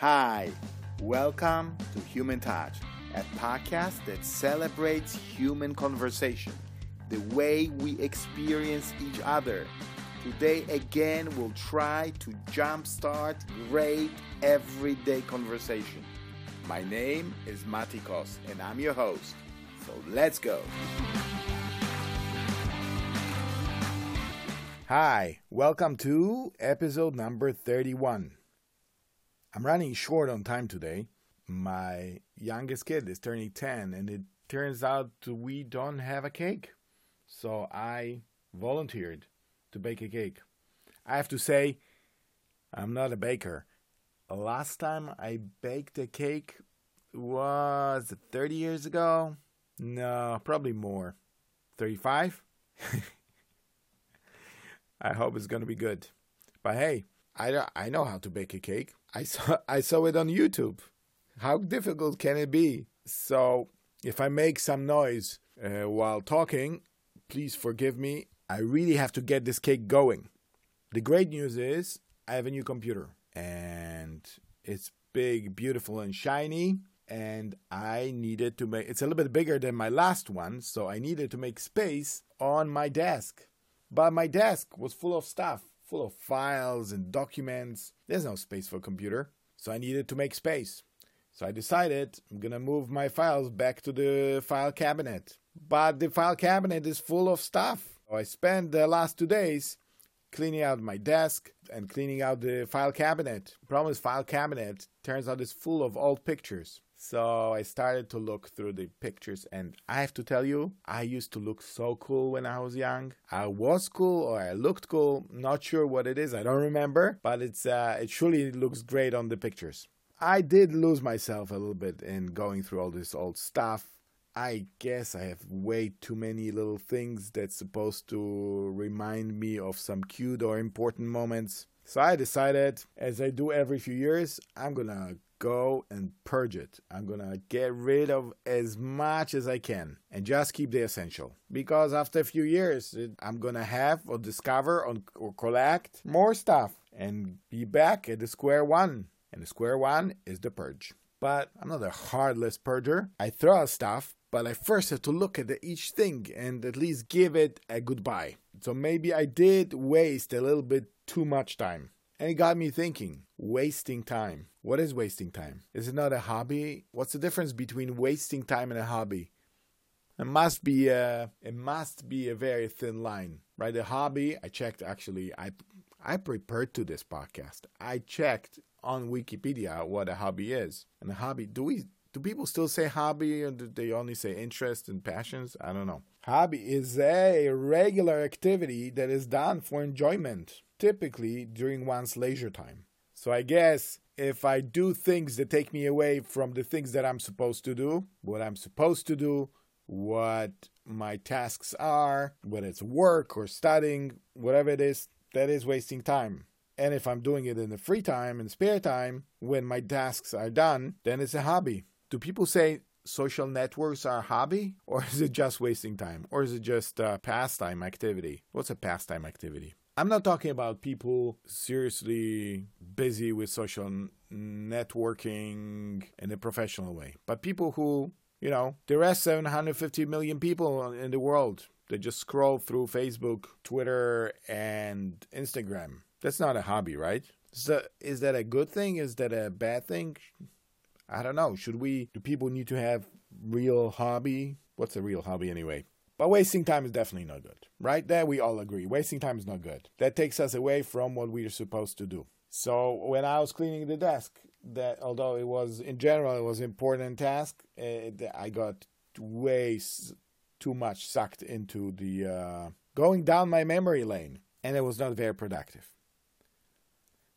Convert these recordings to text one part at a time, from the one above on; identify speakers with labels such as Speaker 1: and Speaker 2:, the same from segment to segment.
Speaker 1: Hi, welcome to Human Touch, a podcast that celebrates human conversation, the way we experience each other. Today, again, we'll try to jumpstart great everyday conversation. My name is Matikos, and I'm your host. So let's go. Hi, welcome to episode number 31. I'm running short on time today. My youngest kid is turning 10, and it turns out we don't have a cake. So I volunteered to bake a cake. I have to say, I'm not a baker. Last time I baked a cake was 30 years ago? No, probably more. 35? I hope it's going to be good. But hey, I, I know how to bake a cake. I saw I saw it on YouTube. How difficult can it be? So if I make some noise uh, while talking, please forgive me. I really have to get this cake going. The great news is I have a new computer and it's big, beautiful, and shiny. And I needed to make it's a little bit bigger than my last one, so I needed to make space on my desk. But my desk was full of stuff, full of files and documents. There's no space for a computer, so I needed to make space. So I decided I'm gonna move my files back to the file cabinet. But the file cabinet is full of stuff. So I spent the last two days cleaning out my desk and cleaning out the file cabinet. Problem is, file cabinet turns out it's full of old pictures. So I started to look through the pictures, and I have to tell you, I used to look so cool when I was young. I was cool, or I looked cool. Not sure what it is. I don't remember, but it's uh, it surely looks great on the pictures. I did lose myself a little bit in going through all this old stuff. I guess I have way too many little things that's supposed to remind me of some cute or important moments. So I decided, as I do every few years, I'm gonna go and purge it. I'm gonna get rid of as much as I can and just keep the essential. Because after a few years, I'm gonna have or discover or, or collect more stuff and be back at the square one. And the square one is the purge. But I'm not a heartless purger. I throw out stuff, but I first have to look at each thing and at least give it a goodbye. So maybe I did waste a little bit too much time. And it got me thinking wasting time. What is wasting time? Is it not a hobby? What's the difference between wasting time and a hobby? It must be a it must be a very thin line, right? A hobby. I checked actually. I I prepared to this podcast. I checked on Wikipedia what a hobby is. And a hobby. Do we do people still say hobby or do they only say interest and passions? I don't know. Hobby is a regular activity that is done for enjoyment typically during one's leisure time. So I guess if I do things that take me away from the things that I'm supposed to do, what I'm supposed to do, what my tasks are, whether it's work or studying, whatever it is, that is wasting time. And if I'm doing it in the free time and spare time, when my tasks are done, then it's a hobby. Do people say social networks are a hobby? Or is it just wasting time? Or is it just a pastime activity? What's a pastime activity? I'm not talking about people seriously busy with social networking in a professional way, but people who, you know, there are 750 million people in the world that just scroll through Facebook, Twitter, and Instagram. That's not a hobby, right? So is that a good thing? Is that a bad thing? I don't know. Should we, do people need to have real hobby? What's a real hobby anyway? But wasting time is definitely not good, right? There we all agree. Wasting time is not good. That takes us away from what we are supposed to do. So when I was cleaning the desk, that although it was in general it was an important task, it, I got way too much sucked into the uh, going down my memory lane, and it was not very productive.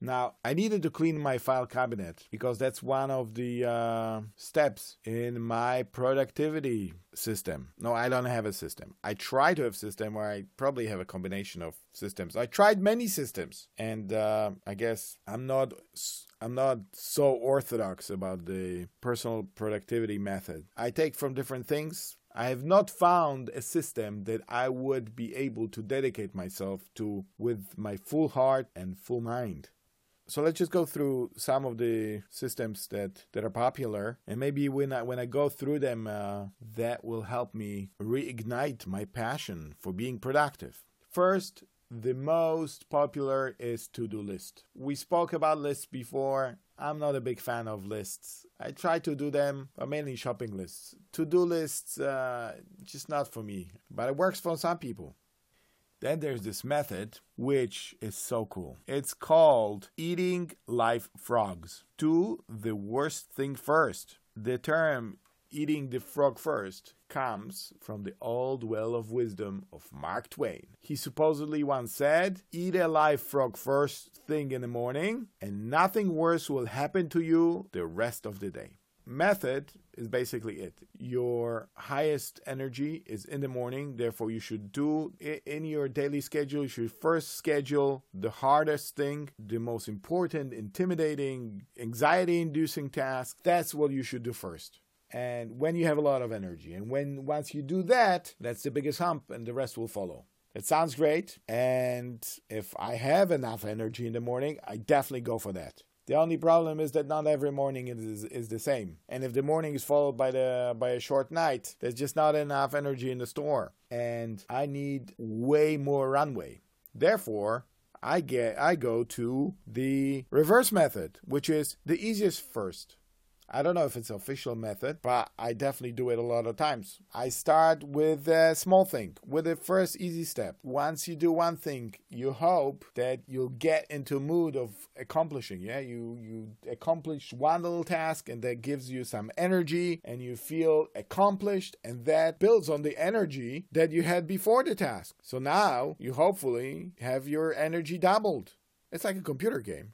Speaker 1: Now, I needed to clean my file cabinet because that's one of the uh, steps in my productivity system. No, I don't have a system. I try to have a system where I probably have a combination of systems. I tried many systems, and uh, I guess I'm not I'm not so orthodox about the personal productivity method. I take from different things. I have not found a system that I would be able to dedicate myself to with my full heart and full mind. So let's just go through some of the systems that, that are popular, and maybe when I when I go through them, uh, that will help me reignite my passion for being productive. First, the most popular is to-do list. We spoke about lists before. I'm not a big fan of lists. I try to do them, but mainly shopping lists. To-do lists, uh, just not for me, but it works for some people. Then there's this method which is so cool. It's called eating live frogs. Do the worst thing first. The term eating the frog first comes from the old well of wisdom of Mark Twain. He supposedly once said, Eat a live frog first thing in the morning, and nothing worse will happen to you the rest of the day method is basically it. Your highest energy is in the morning, therefore, you should do in your daily schedule, you should first schedule the hardest thing, the most important, intimidating, anxiety inducing task. That's what you should do first. And when you have a lot of energy, and when once you do that, that's the biggest hump, and the rest will follow. It sounds great, and if I have enough energy in the morning, I definitely go for that. The only problem is that not every morning is, is the same. And if the morning is followed by the by a short night, there's just not enough energy in the store. And I need way more runway. Therefore, I get I go to the reverse method, which is the easiest first. I don't know if it's official method, but I definitely do it a lot of times. I start with a small thing, with the first easy step. Once you do one thing, you hope that you'll get into a mood of accomplishing. Yeah, you you accomplish one little task and that gives you some energy and you feel accomplished and that builds on the energy that you had before the task. So now you hopefully have your energy doubled. It's like a computer game.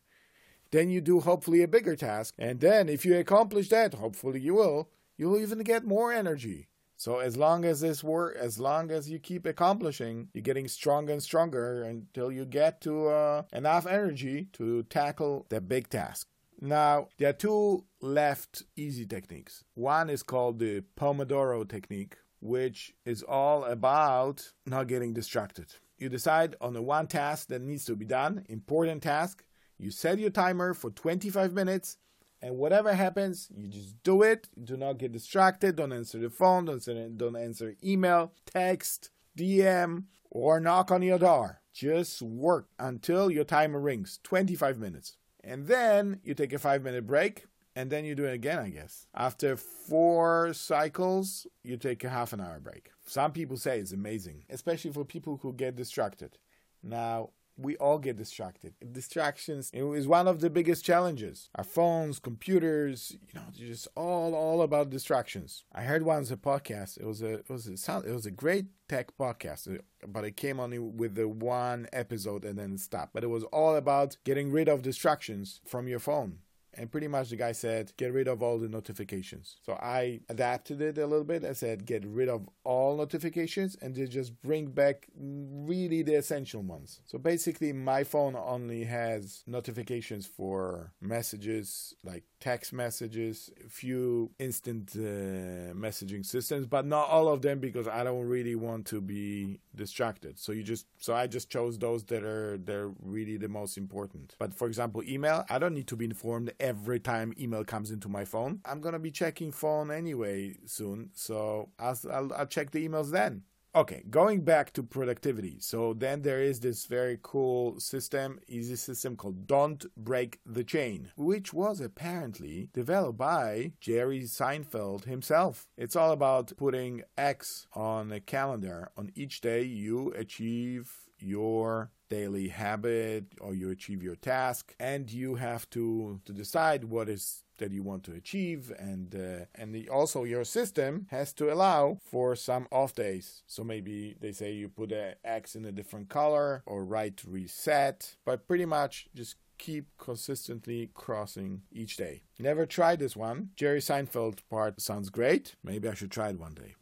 Speaker 1: Then you do hopefully a bigger task. And then if you accomplish that, hopefully you will, you'll even get more energy. So as long as this work, as long as you keep accomplishing, you're getting stronger and stronger until you get to uh, enough energy to tackle the big task. Now, there are two left easy techniques. One is called the Pomodoro technique, which is all about not getting distracted. You decide on the one task that needs to be done, important task, you set your timer for 25 minutes, and whatever happens, you just do it. Do not get distracted. Don't answer the phone. Don't answer, don't answer email, text, DM, or knock on your door. Just work until your timer rings 25 minutes. And then you take a five minute break and then you do it again, I guess. After four cycles, you take a half an hour break. Some people say it's amazing, especially for people who get distracted. Now, we all get distracted. Distractions is one of the biggest challenges. Our phones, computers, you know, just all all about distractions. I heard once a podcast. It was a it was a sound it was a great tech podcast, uh, but it came only with the one episode and then stopped. But it was all about getting rid of distractions from your phone. And pretty much the guy said, get rid of all the notifications. So I adapted it a little bit. I said, get rid of all notifications and just bring back really the essential ones. So basically, my phone only has notifications for messages like text messages, a few instant uh, messaging systems, but not all of them because I don't really want to be distracted. So you just so I just chose those that are they're really the most important. But for example, email, I don't need to be informed every time email comes into my phone. I'm gonna be checking phone anyway soon, so I'll, I'll, I'll check the emails then. Okay, going back to productivity. So then there is this very cool system, easy system called Don't Break the Chain, which was apparently developed by Jerry Seinfeld himself. It's all about putting X on a calendar. On each day, you achieve your daily habit or you achieve your task and you have to to decide what is that you want to achieve and uh, and the, also your system has to allow for some off days. So maybe they say you put a x in a different color or write reset but pretty much just keep consistently crossing each day. Never tried this one. Jerry seinfeld part sounds great. Maybe i should try it one day.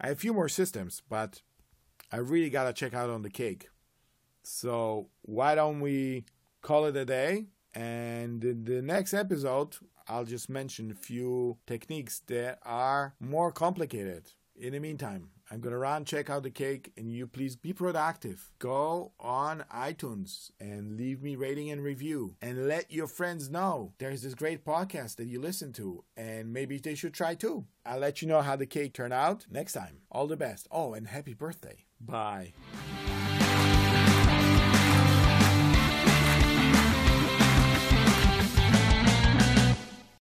Speaker 1: I have a few more systems but i really gotta check out on the cake. So why don't we call it a day? And the next episode, I'll just mention a few techniques that are more complicated. In the meantime, I'm gonna run check out the cake, and you please be productive. Go on iTunes and leave me rating and review, and let your friends know there's this great podcast that you listen to, and maybe they should try too. I'll let you know how the cake turned out next time. All the best. Oh, and happy birthday. Bye.